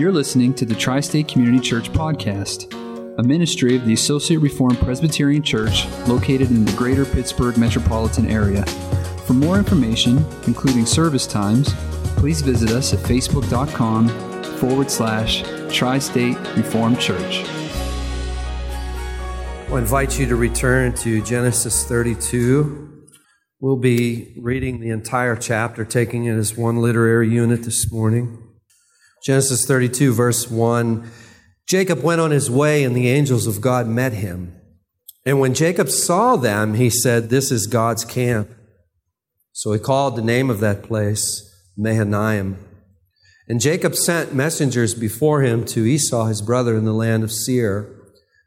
You're listening to the Tri State Community Church Podcast, a ministry of the Associate Reformed Presbyterian Church located in the greater Pittsburgh metropolitan area. For more information, including service times, please visit us at facebook.com forward slash Tri State Reformed Church. I invite you to return to Genesis 32. We'll be reading the entire chapter, taking it as one literary unit this morning. Genesis 32, verse 1 Jacob went on his way, and the angels of God met him. And when Jacob saw them, he said, This is God's camp. So he called the name of that place Mahanaim. And Jacob sent messengers before him to Esau, his brother, in the land of Seir,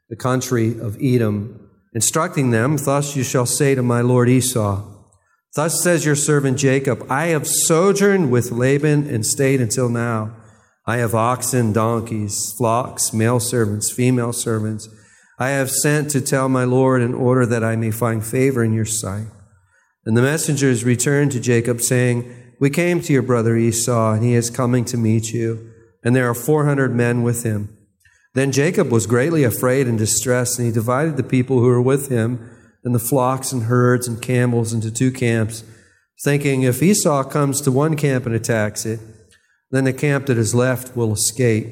the country of Edom, instructing them, Thus you shall say to my lord Esau, Thus says your servant Jacob, I have sojourned with Laban and stayed until now. I have oxen, donkeys, flocks, male servants, female servants. I have sent to tell my Lord in order that I may find favor in your sight. And the messengers returned to Jacob, saying, We came to your brother Esau, and he is coming to meet you, and there are 400 men with him. Then Jacob was greatly afraid and distressed, and he divided the people who were with him and the flocks and herds and camels into two camps, thinking if Esau comes to one camp and attacks it, then the camp that is left will escape.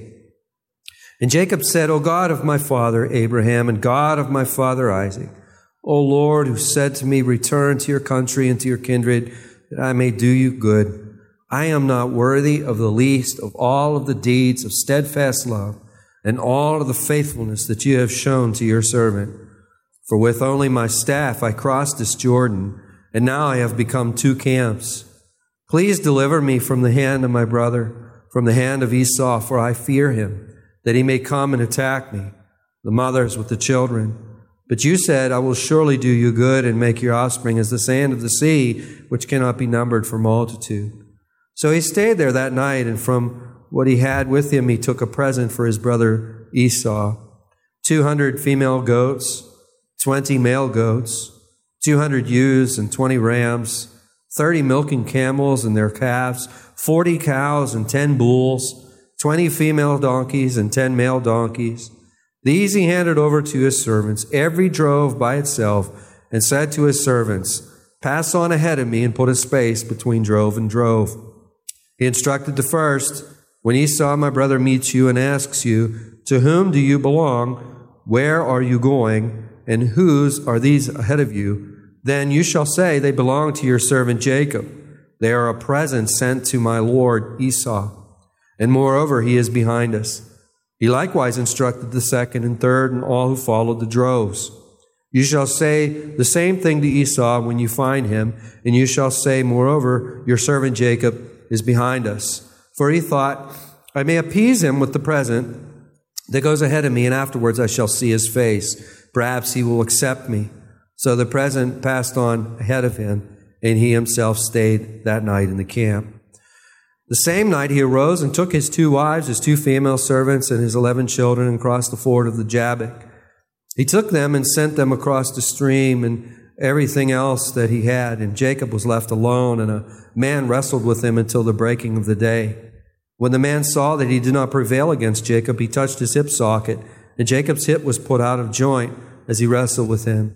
And Jacob said, O God of my father Abraham and God of my father Isaac, O Lord, who said to me, Return to your country and to your kindred, that I may do you good. I am not worthy of the least of all of the deeds of steadfast love and all of the faithfulness that you have shown to your servant. For with only my staff I crossed this Jordan, and now I have become two camps. Please deliver me from the hand of my brother, from the hand of Esau, for I fear him, that he may come and attack me, the mothers with the children. But you said, I will surely do you good and make your offspring as the sand of the sea, which cannot be numbered for multitude. So he stayed there that night, and from what he had with him, he took a present for his brother Esau 200 female goats 20 male goats, 200 ewes and 20 rams, 30 milking camels and their calves, 40 cows and 10 bulls, 20 female donkeys and 10 male donkeys. These he handed over to his servants, every drove by itself, and said to his servants, Pass on ahead of me and put a space between drove and drove. He instructed the first, When Esau, my brother, meets you and asks you, To whom do you belong? Where are you going? and whose are these ahead of you? Then you shall say, They belong to your servant Jacob. They are a present sent to my lord Esau. And moreover, he is behind us. He likewise instructed the second and third and all who followed the droves. You shall say the same thing to Esau when you find him, and you shall say, Moreover, your servant Jacob is behind us. For he thought, I may appease him with the present that goes ahead of me, and afterwards I shall see his face. Perhaps he will accept me. So the present passed on ahead of him, and he himself stayed that night in the camp. The same night he arose and took his two wives, his two female servants, and his eleven children and crossed the ford of the Jabbok. He took them and sent them across the stream and everything else that he had, and Jacob was left alone, and a man wrestled with him until the breaking of the day. When the man saw that he did not prevail against Jacob, he touched his hip socket and Jacob's hip was put out of joint as he wrestled with him.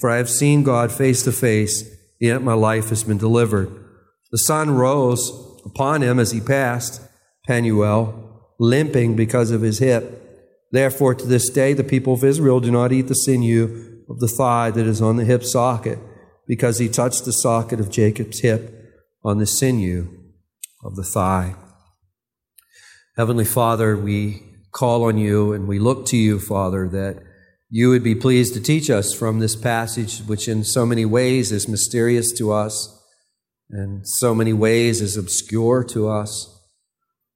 For I have seen God face to face, yet my life has been delivered. The sun rose upon him as he passed Penuel, limping because of his hip. Therefore, to this day, the people of Israel do not eat the sinew of the thigh that is on the hip socket, because he touched the socket of Jacob's hip on the sinew of the thigh. Heavenly Father, we call on you and we look to you, Father, that you would be pleased to teach us from this passage, which in so many ways is mysterious to us and so many ways is obscure to us,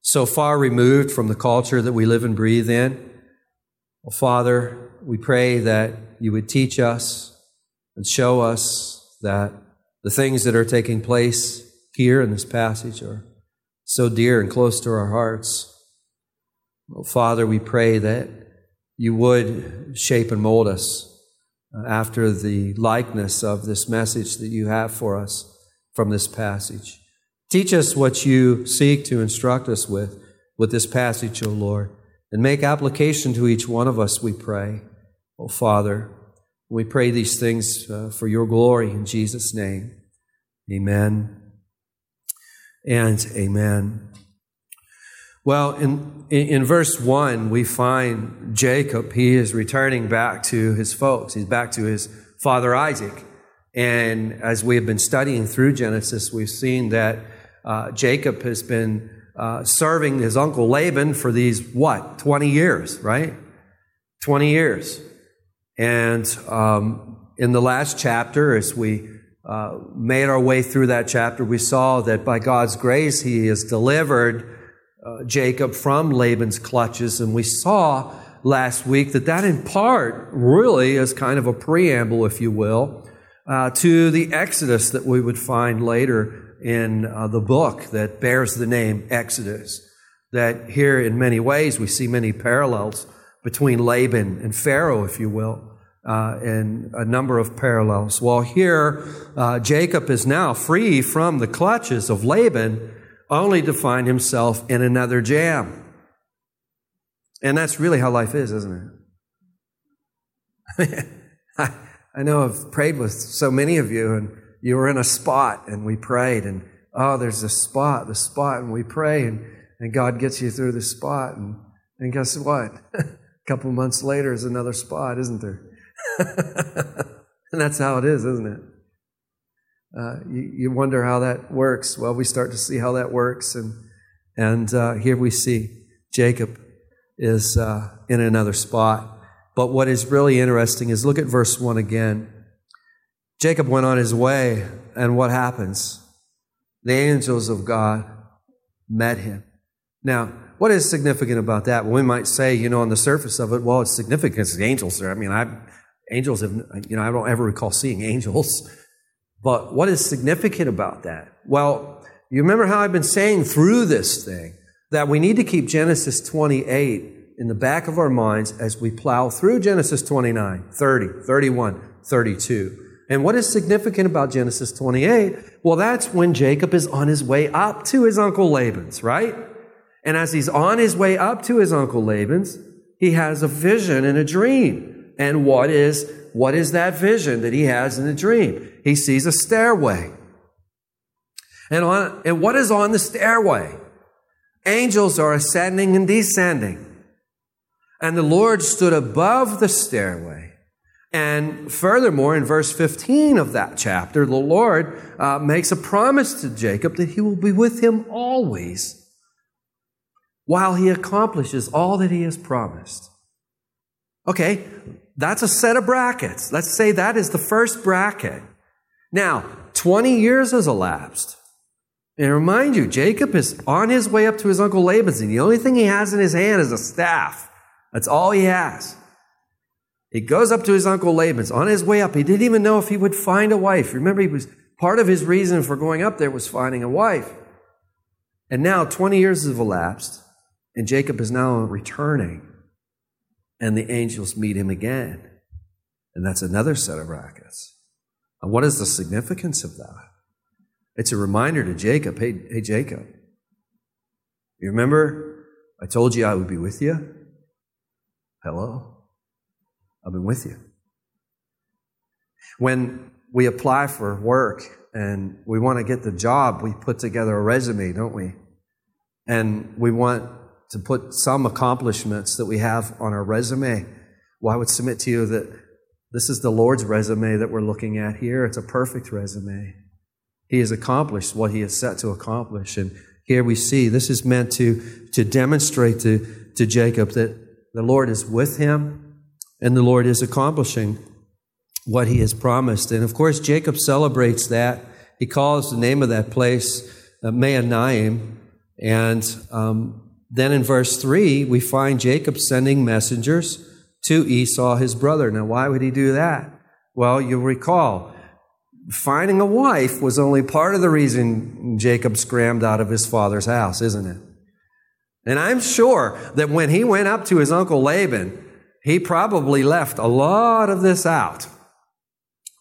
so far removed from the culture that we live and breathe in, Well, Father, we pray that you would teach us and show us that the things that are taking place here in this passage are so dear and close to our hearts. Well, Father, we pray that you would shape and mold us uh, after the likeness of this message that you have for us from this passage. Teach us what you seek to instruct us with, with this passage, O Lord, and make application to each one of us, we pray. O Father, we pray these things uh, for your glory in Jesus' name. Amen and amen. Well, in, in verse 1, we find Jacob. He is returning back to his folks. He's back to his father Isaac. And as we have been studying through Genesis, we've seen that uh, Jacob has been uh, serving his uncle Laban for these, what, 20 years, right? 20 years. And um, in the last chapter, as we uh, made our way through that chapter, we saw that by God's grace, he is delivered uh, Jacob from Laban's clutches. And we saw last week that that in part really is kind of a preamble, if you will, uh, to the Exodus that we would find later in uh, the book that bears the name Exodus. That here, in many ways, we see many parallels between Laban and Pharaoh, if you will. Uh, and a number of parallels. Well, here, uh, Jacob is now free from the clutches of Laban, only to find himself in another jam. And that's really how life is, isn't it? I, I know I've prayed with so many of you, and you were in a spot, and we prayed, and oh, there's a spot, the spot, and we pray, and, and God gets you through the spot. And, and guess what? a couple months later is another spot, isn't there? and that's how it is, isn't it? Uh, you, you, wonder how that works. Well, we start to see how that works, and and uh, here we see Jacob is uh, in another spot. But what is really interesting is look at verse one again. Jacob went on his way, and what happens? The angels of God met him. Now, what is significant about that? Well, we might say, you know, on the surface of it, well, it's significant the angels there. I mean, I angels have, you know, I don't ever recall seeing angels. But what is significant about that? Well, you remember how I've been saying through this thing that we need to keep Genesis 28 in the back of our minds as we plow through Genesis 29, 30, 31, 32. And what is significant about Genesis 28? Well, that's when Jacob is on his way up to his uncle Laban's, right? And as he's on his way up to his uncle Laban's, he has a vision and a dream. And what is what is that vision that he has in the dream? He sees a stairway. And, on, and what is on the stairway? Angels are ascending and descending. And the Lord stood above the stairway. And furthermore, in verse 15 of that chapter, the Lord uh, makes a promise to Jacob that he will be with him always while he accomplishes all that he has promised. Okay, that's a set of brackets. Let's say that is the first bracket. Now, 20 years has elapsed. And remind you, Jacob is on his way up to his uncle Laban's, and the only thing he has in his hand is a staff. That's all he has. He goes up to his uncle Laban's. On his way up, he didn't even know if he would find a wife. Remember, he was part of his reason for going up there was finding a wife. And now 20 years have elapsed, and Jacob is now returning and the angels meet him again. And that's another set of brackets. And what is the significance of that? It's a reminder to Jacob hey, hey, Jacob, you remember I told you I would be with you? Hello? I've been with you. When we apply for work and we want to get the job, we put together a resume, don't we? And we want to put some accomplishments that we have on our resume. Well, I would submit to you that this is the Lord's resume that we're looking at here. It's a perfect resume. He has accomplished what he has set to accomplish. And here we see this is meant to, to demonstrate to, to Jacob that the Lord is with him and the Lord is accomplishing what he has promised. And of course, Jacob celebrates that. He calls the name of that place uh, Mahanaim. And um, then in verse 3, we find Jacob sending messengers to Esau, his brother. Now, why would he do that? Well, you'll recall, finding a wife was only part of the reason Jacob scrammed out of his father's house, isn't it? And I'm sure that when he went up to his uncle Laban, he probably left a lot of this out.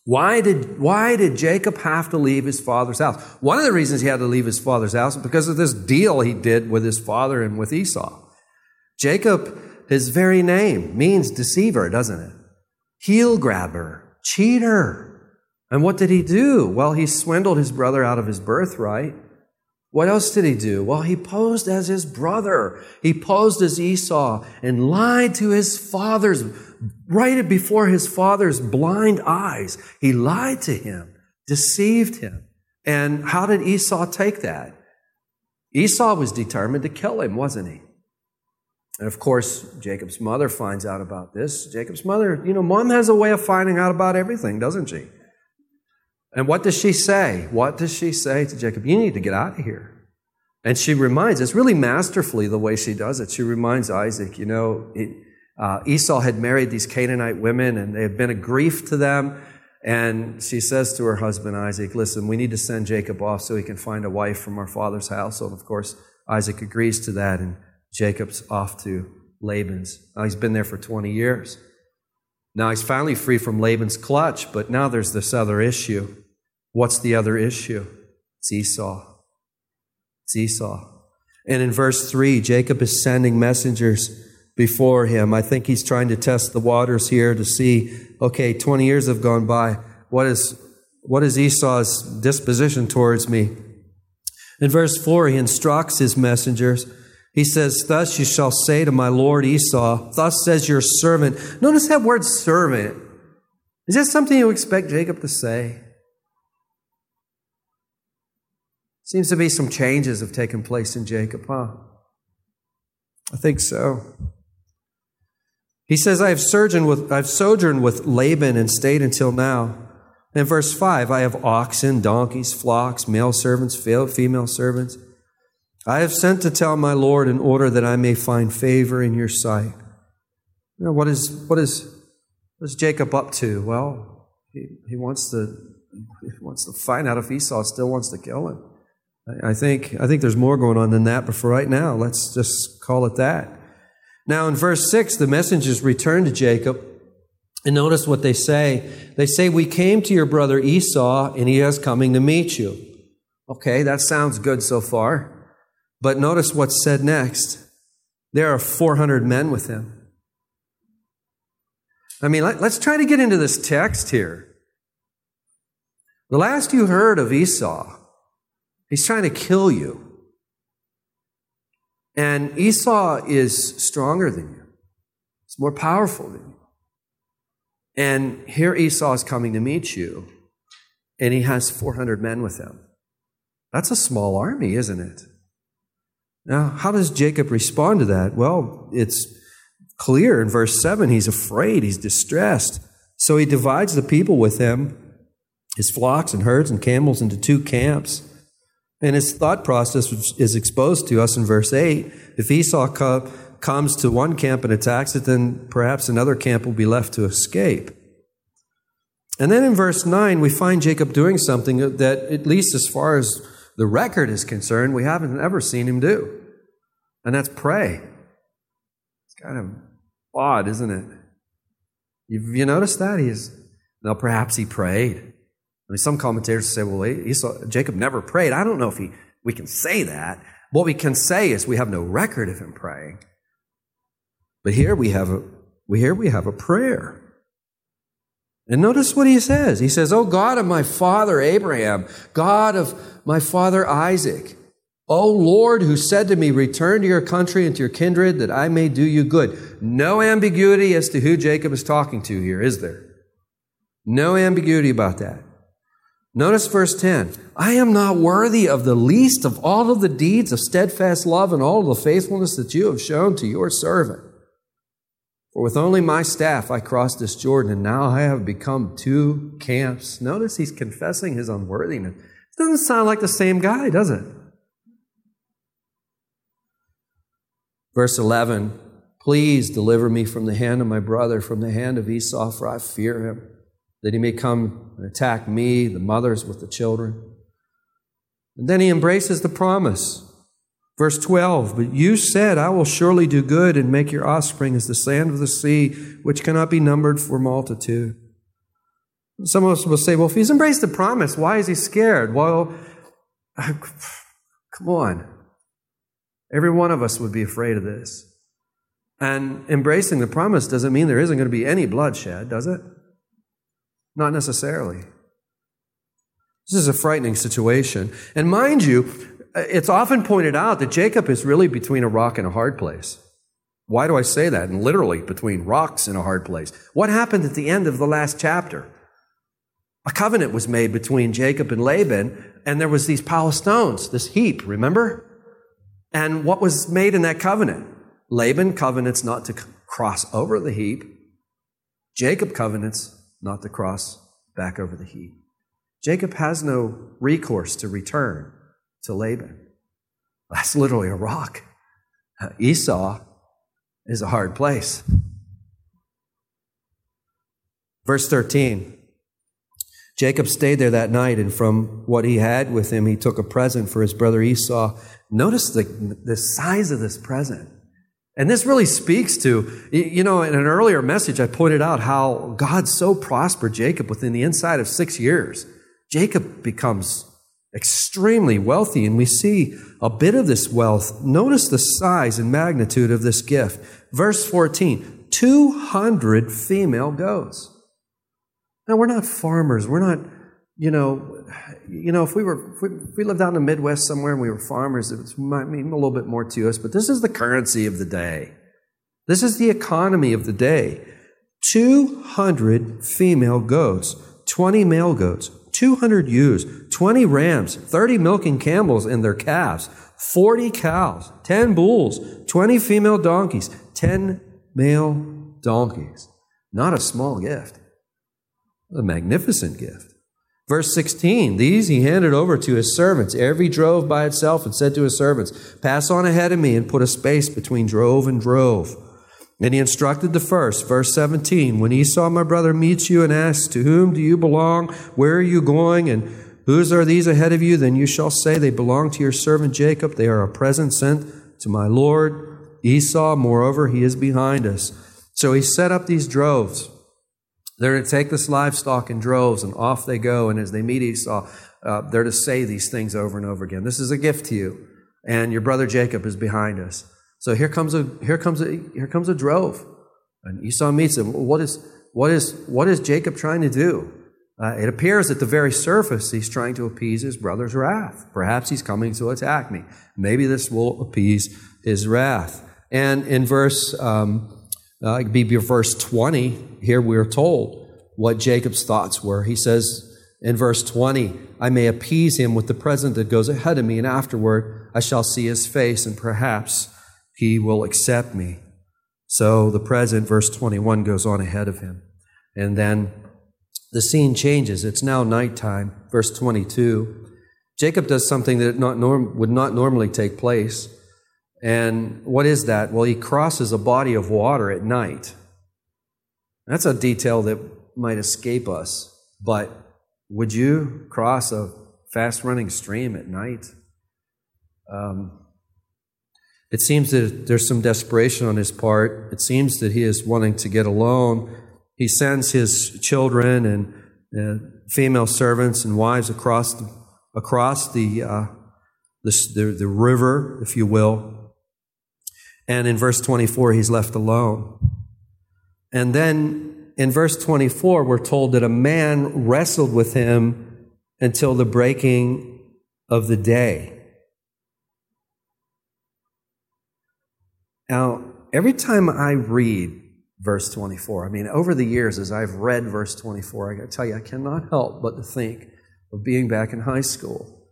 Why did, why did Jacob have to leave his father's house? One of the reasons he had to leave his father's house is because of this deal he did with his father and with Esau. Jacob, his very name, means deceiver, doesn't it? Heel grabber, cheater. And what did he do? Well, he swindled his brother out of his birthright. What else did he do? Well, he posed as his brother. He posed as Esau and lied to his father's, right before his father's blind eyes. He lied to him, deceived him. And how did Esau take that? Esau was determined to kill him, wasn't he? And of course, Jacob's mother finds out about this. Jacob's mother, you know, mom has a way of finding out about everything, doesn't she? And what does she say? What does she say to Jacob? You need to get out of here. And she reminds, it's really masterfully the way she does it. She reminds Isaac, you know, uh, Esau had married these Canaanite women and they had been a grief to them. And she says to her husband Isaac, listen, we need to send Jacob off so he can find a wife from our father's household. Of course, Isaac agrees to that and Jacob's off to Laban's. Now he's been there for 20 years. Now he's finally free from Laban's clutch, but now there's this other issue. What's the other issue? It's Esau. It's Esau. And in verse 3, Jacob is sending messengers before him. I think he's trying to test the waters here to see, okay, 20 years have gone by. What is, what is Esau's disposition towards me? In verse 4, he instructs his messengers. He says, Thus you shall say to my lord Esau, Thus says your servant. Notice that word servant. Is that something you expect Jacob to say? Seems to be some changes have taken place in Jacob, huh? I think so. He says, I have sojourned with, I've sojourned with Laban and stayed until now. In verse 5, I have oxen, donkeys, flocks, male servants, female servants. I have sent to tell my Lord in order that I may find favor in your sight. You know, what is, what is, what is Jacob up to? Well, he, he, wants to, he wants to find out if Esau still wants to kill him. I think, I think there's more going on than that, but for right now, let's just call it that. Now, in verse 6, the messengers return to Jacob, and notice what they say. They say, We came to your brother Esau, and he is coming to meet you. Okay, that sounds good so far. But notice what's said next. There are 400 men with him. I mean, let, us try to get into this text here. The last you heard of Esau, He's trying to kill you. And Esau is stronger than you, he's more powerful than you. And here Esau is coming to meet you, and he has 400 men with him. That's a small army, isn't it? Now, how does Jacob respond to that? Well, it's clear in verse 7 he's afraid, he's distressed. So he divides the people with him, his flocks and herds and camels, into two camps. And his thought process is exposed to us in verse 8. If Esau co- comes to one camp and attacks it, then perhaps another camp will be left to escape. And then in verse 9, we find Jacob doing something that, at least as far as the record is concerned, we haven't ever seen him do. And that's pray. It's kind of odd, isn't it? Have you noticed that? He's, now perhaps he prayed. Mean, some commentators say, well, Esau, Jacob never prayed. I don't know if he, we can say that. What we can say is we have no record of him praying. But here we have a, here we have a prayer. And notice what he says. He says, Oh God of my father Abraham, God of my father Isaac, O Lord, who said to me, Return to your country and to your kindred, that I may do you good. No ambiguity as to who Jacob is talking to here, is there? No ambiguity about that. Notice verse 10 I am not worthy of the least of all of the deeds of steadfast love and all of the faithfulness that you have shown to your servant. For with only my staff I crossed this Jordan, and now I have become two camps. Notice he's confessing his unworthiness. It doesn't sound like the same guy, does it? Verse 11 Please deliver me from the hand of my brother, from the hand of Esau, for I fear him, that he may come and attack me, the mothers with the children. And then he embraces the promise. Verse 12, but you said, I will surely do good and make your offspring as the sand of the sea, which cannot be numbered for multitude. Some of us will say, well, if he's embraced the promise, why is he scared? Well, come on. Every one of us would be afraid of this. And embracing the promise doesn't mean there isn't going to be any bloodshed, does it? Not necessarily. This is a frightening situation. And mind you, uh, it's often pointed out that Jacob is really between a rock and a hard place. Why do I say that? And literally between rocks and a hard place. What happened at the end of the last chapter? A covenant was made between Jacob and Laban, and there was these pile of stones, this heap, remember? And what was made in that covenant? Laban covenants not to cross over the heap. Jacob covenants not to cross back over the heap. Jacob has no recourse to return to Laban. That's literally a rock. Uh, Esau is a hard place. Verse 13 Jacob stayed there that night, and from what he had with him, he took a present for his brother Esau. Notice the, the size of this present. And this really speaks to, you know, in an earlier message, I pointed out how God so prospered Jacob within the inside of six years. Jacob becomes extremely wealthy, and we see a bit of this wealth. Notice the size and magnitude of this gift. Verse 14 200 female goats. Now, we're not farmers. We're not, you know, you know, if we were, if we, if we lived out in the Midwest somewhere and we were farmers, it might mean a little bit more to us, but this is the currency of the day. This is the economy of the day. 200 female goats, 20 male goats, 200 ewes, 20 rams, 30 milking camels and their calves, 40 cows, 10 bulls, 20 female donkeys, 10 male donkeys. Not a small gift, a magnificent gift. Verse 16, these he handed over to his servants. Every drove by itself and said to his servants, Pass on ahead of me and put a space between drove and drove. And he instructed the first, verse 17, when Esau, my brother, meets you and asks, To whom do you belong? Where are you going? And whose are these ahead of you? Then you shall say, They belong to your servant Jacob. They are a present sent to my Lord Esau. Moreover, he is behind us. So he set up these droves. They're to take this livestock in droves, and off they go. And as they meet Esau, uh, they're to say these things over and over again. This is a gift to you, and your brother Jacob is behind us. So here comes a here comes a here comes a drove, and Esau meets him. What is what is what is Jacob trying to do? Uh, it appears at the very surface he's trying to appease his brother's wrath. Perhaps he's coming to attack me. Maybe this will appease his wrath. And in verse um, uh, it be verse twenty here, we're told what Jacob's thoughts were. He says in verse twenty, "I may appease him with the present that goes ahead of me, and afterward I shall see his face, and perhaps." he will accept me. So the present, verse 21, goes on ahead of him. And then the scene changes. It's now nighttime, verse 22. Jacob does something that not norm- would not normally take place. And what is that? Well, he crosses a body of water at night. That's a detail that might escape us. But would you cross a fast running stream at night? Um, it seems that there's some desperation on his part. It seems that he is wanting to get alone. He sends his children and uh, female servants and wives across the, across the, uh, the, the, the river, if you will. And in verse 24, he's left alone. And then in verse 24, we're told that a man wrestled with him until the breaking of the day. Now, every time I read verse 24, I mean, over the years as I've read verse 24, I got to tell you, I cannot help but to think of being back in high school.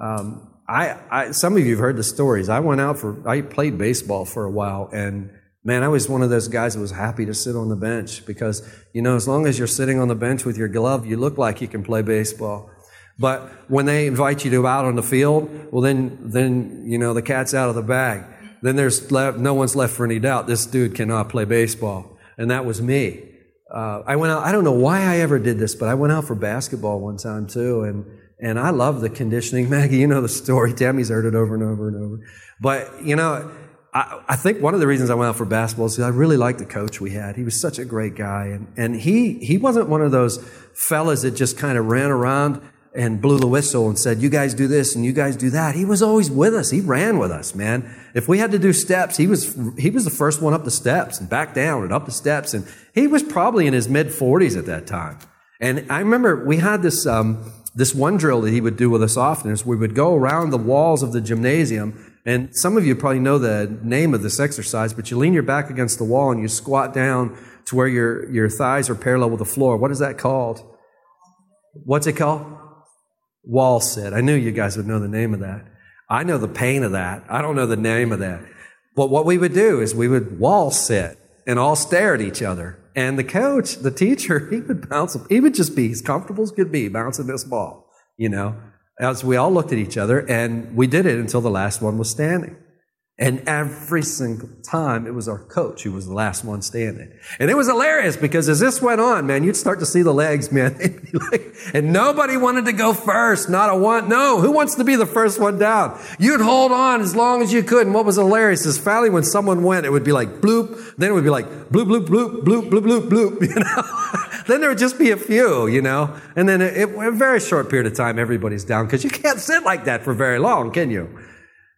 Um, I, I, some of you have heard the stories. I went out for, I played baseball for a while, and man, I was one of those guys that was happy to sit on the bench because, you know, as long as you're sitting on the bench with your glove, you look like you can play baseball. But when they invite you to out on the field, well, then, then, you know, the cat's out of the bag then there's left, no one's left for any doubt. This dude cannot play baseball. And that was me. Uh, I went out, I don't know why I ever did this, but I went out for basketball one time too. And, and I love the conditioning. Maggie, you know the story. Tammy's heard it over and over and over. But, you know, I, I think one of the reasons I went out for basketball is I really liked the coach we had. He was such a great guy. And, and he, he wasn't one of those fellas that just kind of ran around and blew the whistle and said, you guys do this and you guys do that. He was always with us. He ran with us, man. If we had to do steps, he was, he was the first one up the steps and back down and up the steps. And he was probably in his mid forties at that time. And I remember we had this, um, this one drill that he would do with us often is we would go around the walls of the gymnasium and some of you probably know the name of this exercise, but you lean your back against the wall and you squat down to where your, your thighs are parallel with the floor. What is that called? What's it called? Wall sit. I knew you guys would know the name of that. I know the pain of that. I don't know the name of that. But what we would do is we would wall sit and all stare at each other. And the coach, the teacher, he would bounce, he would just be as comfortable as could be bouncing this ball, you know, as we all looked at each other and we did it until the last one was standing. And every single time it was our coach who was the last one standing. And it was hilarious because as this went on, man, you'd start to see the legs, man. and nobody wanted to go first. Not a one. No, who wants to be the first one down? You'd hold on as long as you could. And what was hilarious is finally when someone went, it would be like bloop. Then it would be like bloop, bloop, bloop, bloop, bloop, bloop, bloop, you know? then there would just be a few, you know? And then it, a very short period of time, everybody's down because you can't sit like that for very long, can you?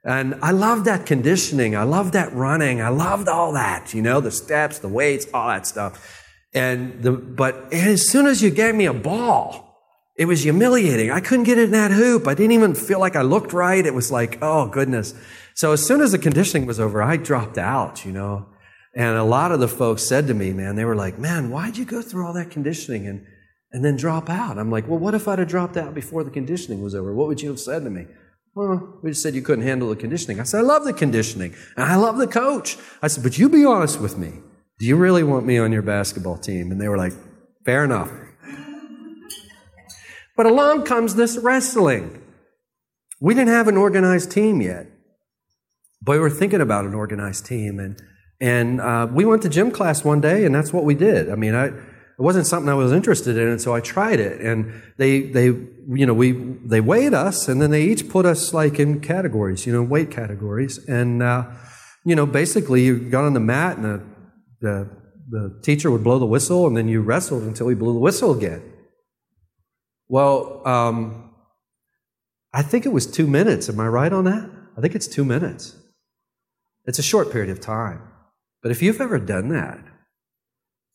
And I loved that conditioning. I loved that running. I loved all that, you know, the steps, the weights, all that stuff. And the, but as soon as you gave me a ball, it was humiliating. I couldn't get it in that hoop. I didn't even feel like I looked right. It was like, oh goodness. So as soon as the conditioning was over, I dropped out, you know. And a lot of the folks said to me, man, they were like, man, why'd you go through all that conditioning and, and then drop out? I'm like, well, what if I'd have dropped out before the conditioning was over? What would you have said to me? Well, we just said you couldn't handle the conditioning. I said, I love the conditioning and I love the coach. I said, but you be honest with me. Do you really want me on your basketball team? And they were like, fair enough. But along comes this wrestling. We didn't have an organized team yet, but we were thinking about an organized team. And, and uh, we went to gym class one day, and that's what we did. I mean, I, it wasn't something I was interested in, and so I tried it. And they, they, you know, we, they weighed us, and then they each put us like in categories, you know, weight categories. And, uh, you know, basically you got on the mat, and the, the, the teacher would blow the whistle, and then you wrestled until he blew the whistle again. Well, um, I think it was two minutes. Am I right on that? I think it's two minutes. It's a short period of time. But if you've ever done that,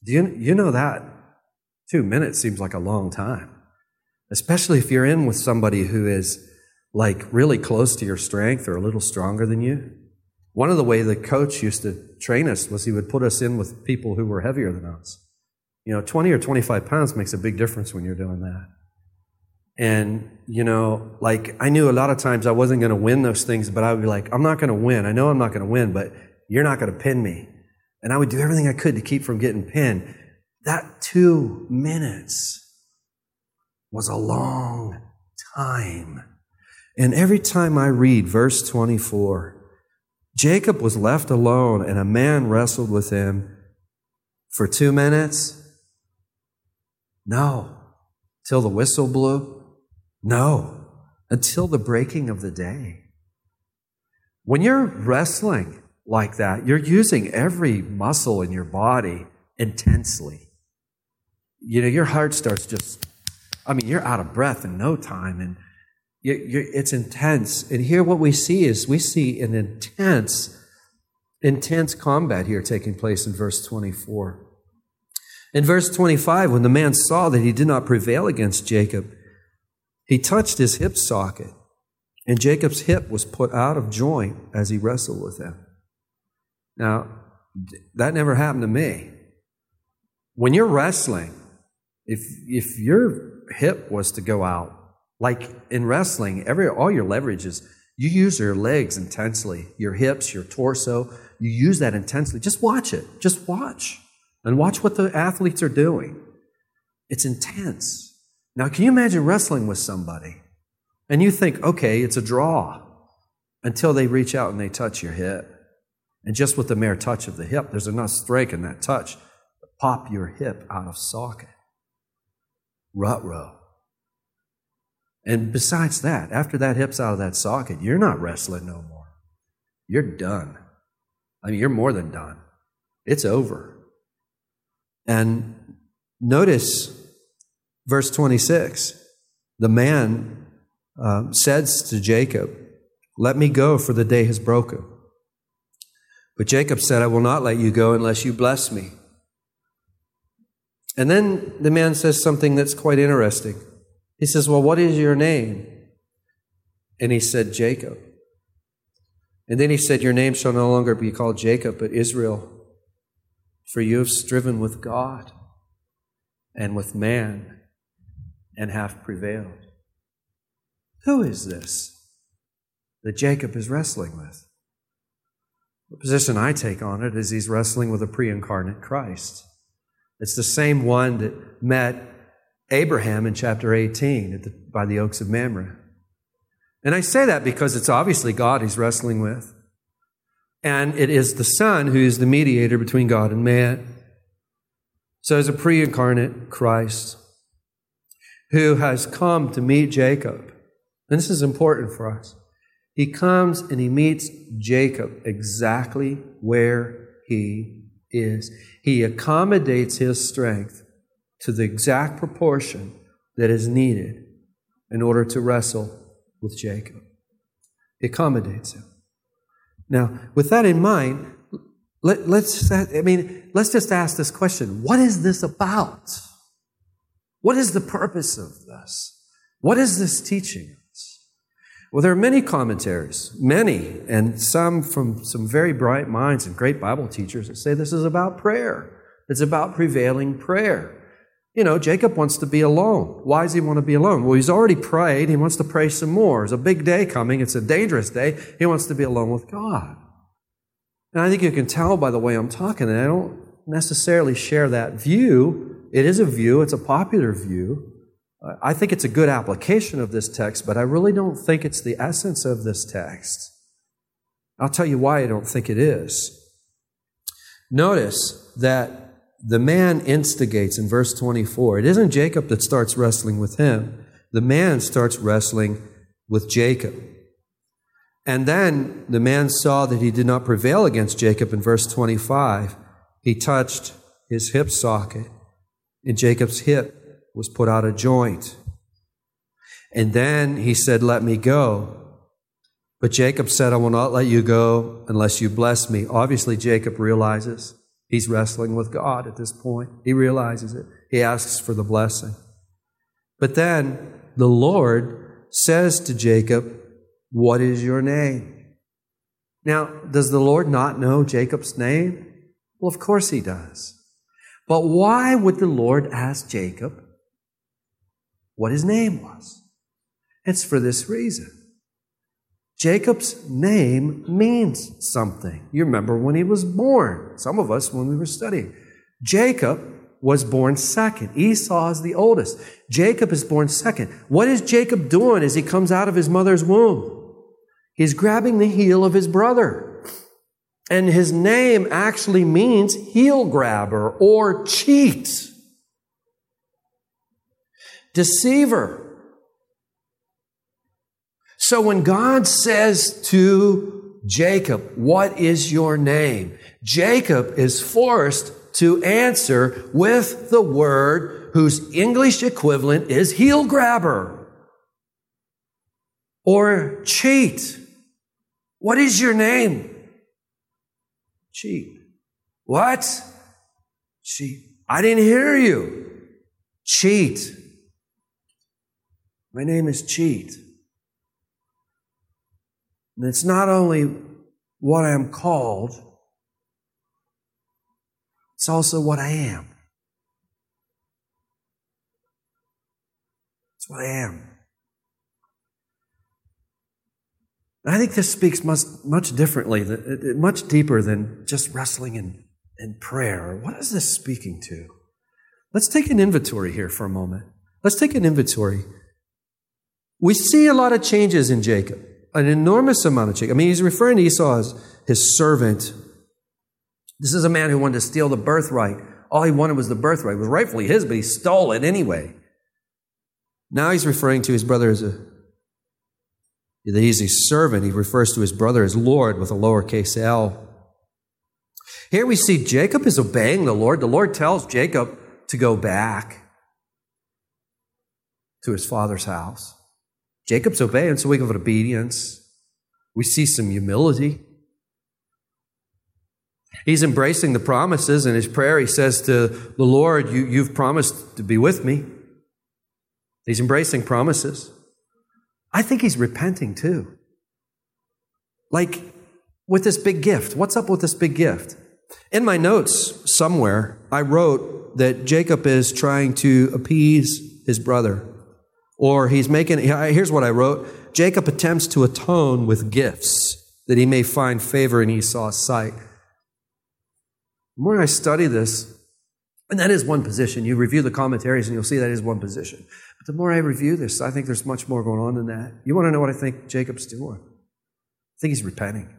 do you, you know that Two minutes seems like a long time, especially if you're in with somebody who is like really close to your strength or a little stronger than you. One of the way the coach used to train us was he would put us in with people who were heavier than us. You know, 20 or 25 pounds makes a big difference when you're doing that. And, you know, like I knew a lot of times I wasn't going to win those things, but I would be like, I'm not going to win. I know I'm not going to win, but you're not going to pin me. And I would do everything I could to keep from getting pinned. That two minutes was a long time. And every time I read verse 24, Jacob was left alone and a man wrestled with him for two minutes. No. Till the whistle blew? No. Until the breaking of the day. When you're wrestling like that, you're using every muscle in your body intensely you know, your heart starts just, I mean, you're out of breath in no time and you, it's intense. And here what we see is we see an intense, intense combat here taking place in verse 24. In verse 25, when the man saw that he did not prevail against Jacob, he touched his hip socket, and Jacob's hip was put out of joint as he wrestled with him. Now, that never happened to me. When you're wrestling, if, if your hip was to go out, like in wrestling, every, all your leverage is you use your legs intensely, your hips, your torso, you use that intensely. Just watch it. Just watch. And watch what the athletes are doing. It's intense. Now, can you imagine wrestling with somebody and you think, okay, it's a draw until they reach out and they touch your hip? And just with the mere touch of the hip, there's enough strength in that touch to pop your hip out of socket. Rut. And besides that, after that hip's out of that socket, you're not wrestling no more. You're done. I mean, you're more than done. It's over. And notice verse 26. The man uh, says to Jacob, Let me go, for the day has broken. But Jacob said, I will not let you go unless you bless me. And then the man says something that's quite interesting. He says, Well, what is your name? And he said, Jacob. And then he said, Your name shall no longer be called Jacob, but Israel, for you have striven with God and with man and have prevailed. Who is this that Jacob is wrestling with? The position I take on it is he's wrestling with a pre incarnate Christ. It's the same one that met Abraham in chapter 18 the, by the oaks of Mamre. And I say that because it's obviously God he's wrestling with. And it is the Son who is the mediator between God and man. So, as a pre incarnate Christ who has come to meet Jacob, and this is important for us, he comes and he meets Jacob exactly where he is. He accommodates his strength to the exact proportion that is needed in order to wrestle with Jacob. He accommodates him. Now, with that in mind, let, us I mean, let's just ask this question. What is this about? What is the purpose of this? What is this teaching? Well, there are many commentaries, many, and some from some very bright minds and great Bible teachers that say this is about prayer. It's about prevailing prayer. You know, Jacob wants to be alone. Why does he want to be alone? Well, he's already prayed. He wants to pray some more. It's a big day coming. It's a dangerous day. He wants to be alone with God. And I think you can tell by the way I'm talking, and I don't necessarily share that view. It is a view, it's a popular view. I think it's a good application of this text, but I really don't think it's the essence of this text. I'll tell you why I don't think it is. Notice that the man instigates in verse 24. It isn't Jacob that starts wrestling with him, the man starts wrestling with Jacob. And then the man saw that he did not prevail against Jacob in verse 25. He touched his hip socket, and Jacob's hip was put out of joint. And then he said, Let me go. But Jacob said, I will not let you go unless you bless me. Obviously, Jacob realizes He's wrestling with God at this point. He realizes it. He asks for the blessing. But then the Lord says to Jacob, What is your name? Now, does the Lord not know Jacob's name? Well, of course he does. But why would the Lord ask Jacob what his name was? It's for this reason. Jacob's name means something. You remember when he was born, some of us when we were studying. Jacob was born second. Esau is the oldest. Jacob is born second. What is Jacob doing as he comes out of his mother's womb? He's grabbing the heel of his brother. And his name actually means heel grabber or cheat. Deceiver. So when God says to Jacob, What is your name? Jacob is forced to answer with the word whose English equivalent is heel grabber or cheat. What is your name? Cheat. What? Cheat. I didn't hear you. Cheat. My name is Cheat. And it's not only what I am called, it's also what I am. It's what I am. And I think this speaks much, much differently, much deeper than just wrestling and, in prayer. What is this speaking to? Let's take an inventory here for a moment. Let's take an inventory. We see a lot of changes in Jacob an enormous amount of change. I mean, he's referring to Esau as his servant This is a man who wanted to steal the birthright. All he wanted was the birthright. It was rightfully his, but he stole it anyway. Now he's referring to his brother as a that he's a servant. He refers to his brother as Lord with a lowercase l. Here we see Jacob is obeying the Lord. The Lord tells Jacob to go back to his father's house. Jacob's obeying, so we give it obedience. We see some humility. He's embracing the promises in his prayer. He says to the Lord, you, You've promised to be with me. He's embracing promises. I think he's repenting too. Like with this big gift. What's up with this big gift? In my notes somewhere, I wrote that Jacob is trying to appease his brother. Or he's making, here's what I wrote Jacob attempts to atone with gifts that he may find favor in Esau's sight. The more I study this, and that is one position. You review the commentaries and you'll see that is one position. But the more I review this, I think there's much more going on than that. You want to know what I think Jacob's doing? I think he's repenting.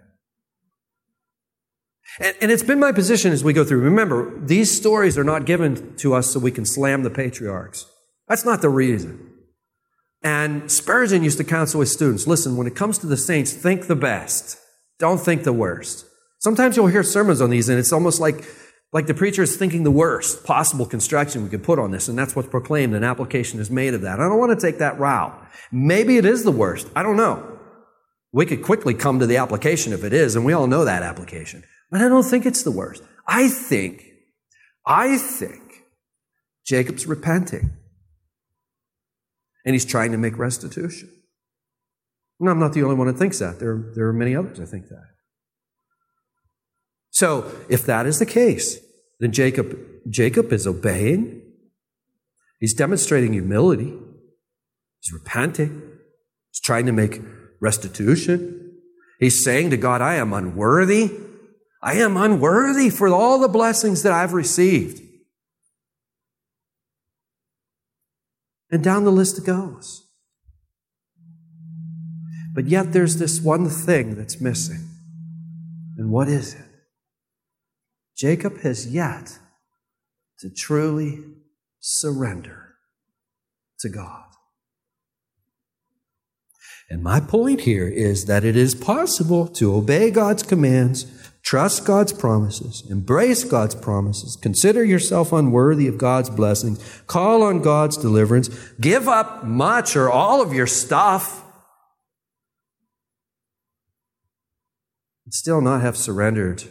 And, and, it's been my position as we go through. Remember, these stories are not given to us so we can slam the patriarchs. That's not the reason. And Spurgeon used to counsel his students listen, when it comes to the saints, think the best. Don't think the worst. Sometimes you'll hear sermons on these, and it's almost like, like the preacher is thinking the worst possible construction we could put on this, and that's what's proclaimed, and application is made of that. I don't want to take that route. Maybe it is the worst. I don't know. We could quickly come to the application if it is, and we all know that application. But I don't think it's the worst. I think, I think Jacob's repenting and he's trying to make restitution. And I'm not the only one that thinks that. There, there are many others that think that. So, if that is the case, then Jacob, Jacob is obeying. He's demonstrating humility. He's repenting. He's trying to make restitution. He's saying to God, I am unworthy. I am unworthy for all the blessings that I've received. And down the list it goes. But yet there's this one thing that's missing. And what is it? Jacob has yet to truly surrender to God. And my point here is that it is possible to obey God's commands Trust God's promises. Embrace God's promises. Consider yourself unworthy of God's blessings. Call on God's deliverance. Give up much or all of your stuff. And still not have surrendered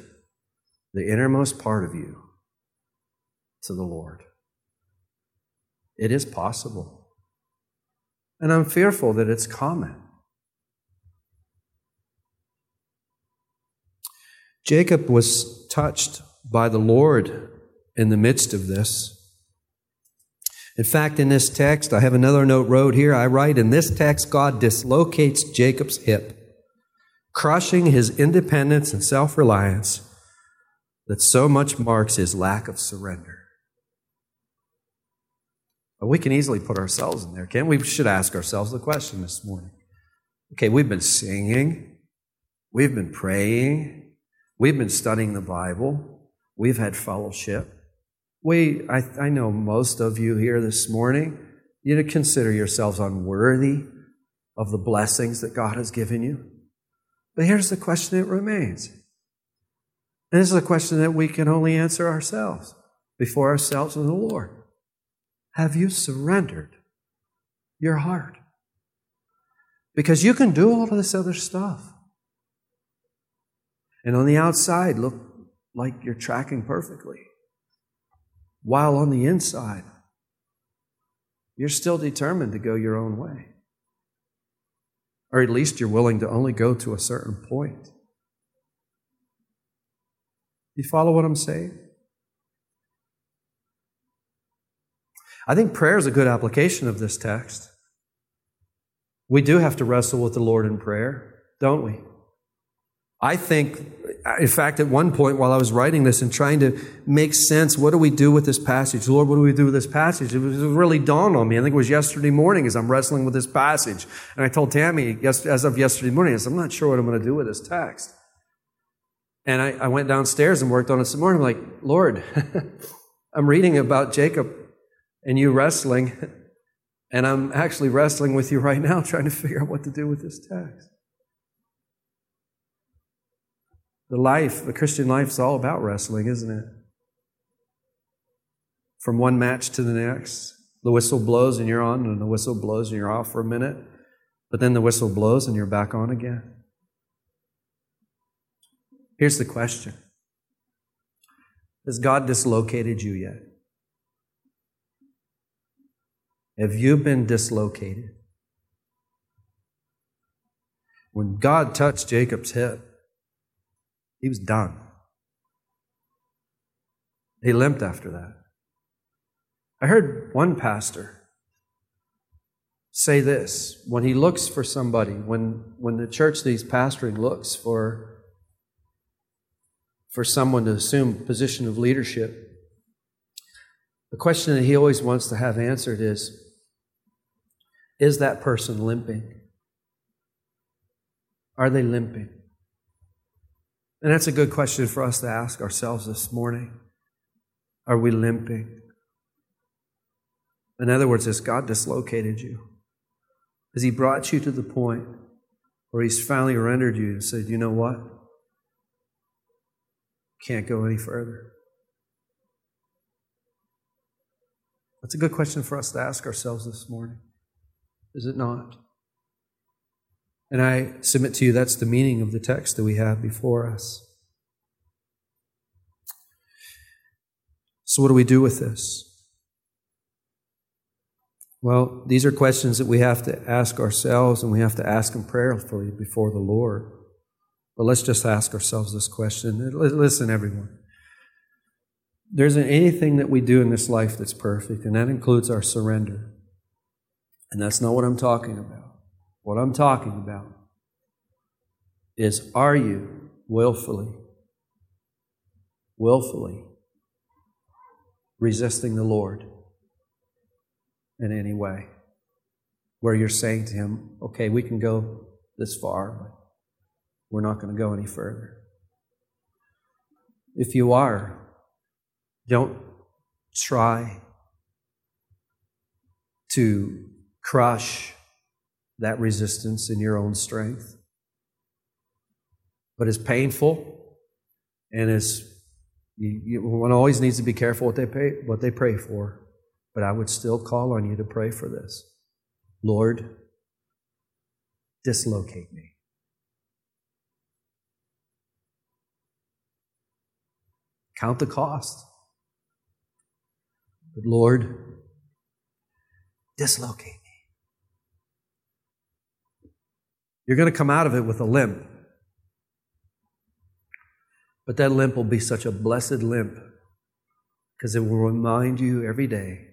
the innermost part of you to the Lord. It is possible. And I'm fearful that it's common. Jacob was touched by the Lord in the midst of this. In fact, in this text, I have another note wrote here. I write, in this text, God dislocates Jacob's hip, crushing his independence and self reliance that so much marks his lack of surrender. But we can easily put ourselves in there, can't we? We should ask ourselves the question this morning. Okay, we've been singing, we've been praying, We've been studying the Bible. We've had fellowship. We, I, I know most of you here this morning, you consider yourselves unworthy of the blessings that God has given you. But here's the question that remains. And this is a question that we can only answer ourselves, before ourselves and the Lord. Have you surrendered your heart? Because you can do all of this other stuff. And on the outside, look like you're tracking perfectly. While on the inside, you're still determined to go your own way. Or at least you're willing to only go to a certain point. You follow what I'm saying? I think prayer is a good application of this text. We do have to wrestle with the Lord in prayer, don't we? I think, in fact, at one point while I was writing this and trying to make sense, what do we do with this passage? Lord, what do we do with this passage? It was really dawned on me. I think it was yesterday morning as I'm wrestling with this passage. And I told Tammy, as of yesterday morning, I said, I'm not sure what I'm going to do with this text. And I, I went downstairs and worked on it some more. I'm like, Lord, I'm reading about Jacob and you wrestling, and I'm actually wrestling with you right now, trying to figure out what to do with this text. The life, the Christian life, is all about wrestling, isn't it? From one match to the next. The whistle blows and you're on, and the whistle blows and you're off for a minute, but then the whistle blows and you're back on again. Here's the question Has God dislocated you yet? Have you been dislocated? When God touched Jacob's hip, he was done. He limped after that. I heard one pastor say this when he looks for somebody, when, when the church that he's pastoring looks for, for someone to assume a position of leadership, the question that he always wants to have answered is Is that person limping? Are they limping? And that's a good question for us to ask ourselves this morning. Are we limping? In other words, has God dislocated you? Has He brought you to the point where He's finally rendered you and said, you know what? Can't go any further. That's a good question for us to ask ourselves this morning, is it not? And I submit to you that's the meaning of the text that we have before us. So, what do we do with this? Well, these are questions that we have to ask ourselves and we have to ask them prayerfully before the Lord. But let's just ask ourselves this question. Listen, everyone. There isn't anything that we do in this life that's perfect, and that includes our surrender. And that's not what I'm talking about. What I'm talking about is are you willfully, willfully resisting the Lord? in any way where you're saying to him, okay, we can go this far, but we're not going to go any further. If you are, don't try to crush that resistance in your own strength. But it's painful and it's you, you, one always needs to be careful what they pay, what they pray for. But I would still call on you to pray for this. Lord, dislocate me. Count the cost. But Lord, dislocate me. You're going to come out of it with a limp. But that limp will be such a blessed limp because it will remind you every day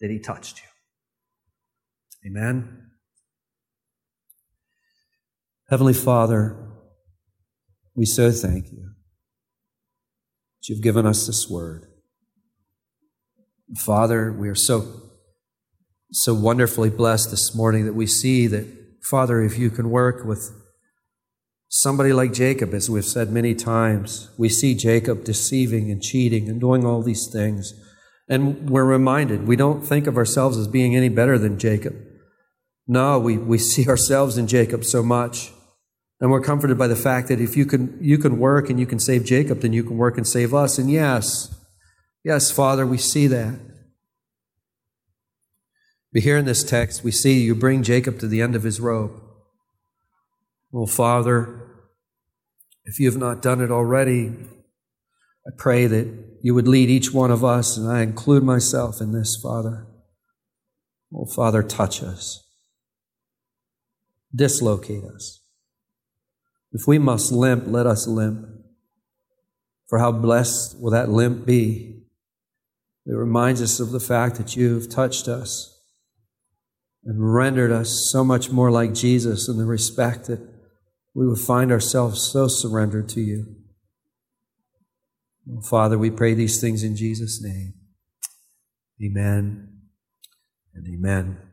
that He touched you. Amen. Heavenly Father, we so thank you that you've given us this word. Father, we are so so wonderfully blessed this morning that we see that, Father, if you can work with somebody like Jacob, as we've said many times, we see Jacob deceiving and cheating and doing all these things. And we're reminded, we don't think of ourselves as being any better than Jacob. No, we, we see ourselves in Jacob so much. And we're comforted by the fact that if you can, you can work and you can save Jacob, then you can work and save us. And yes, yes, Father, we see that. But here in this text, we see you bring Jacob to the end of his rope. Well, Father, if you have not done it already, I pray that you would lead each one of us, and I include myself in this, Father. Oh, Father, touch us, dislocate us. If we must limp, let us limp. For how blessed will that limp be? It reminds us of the fact that you've touched us and rendered us so much more like Jesus in the respect that we would find ourselves so surrendered to you. Father, we pray these things in Jesus' name. Amen and amen.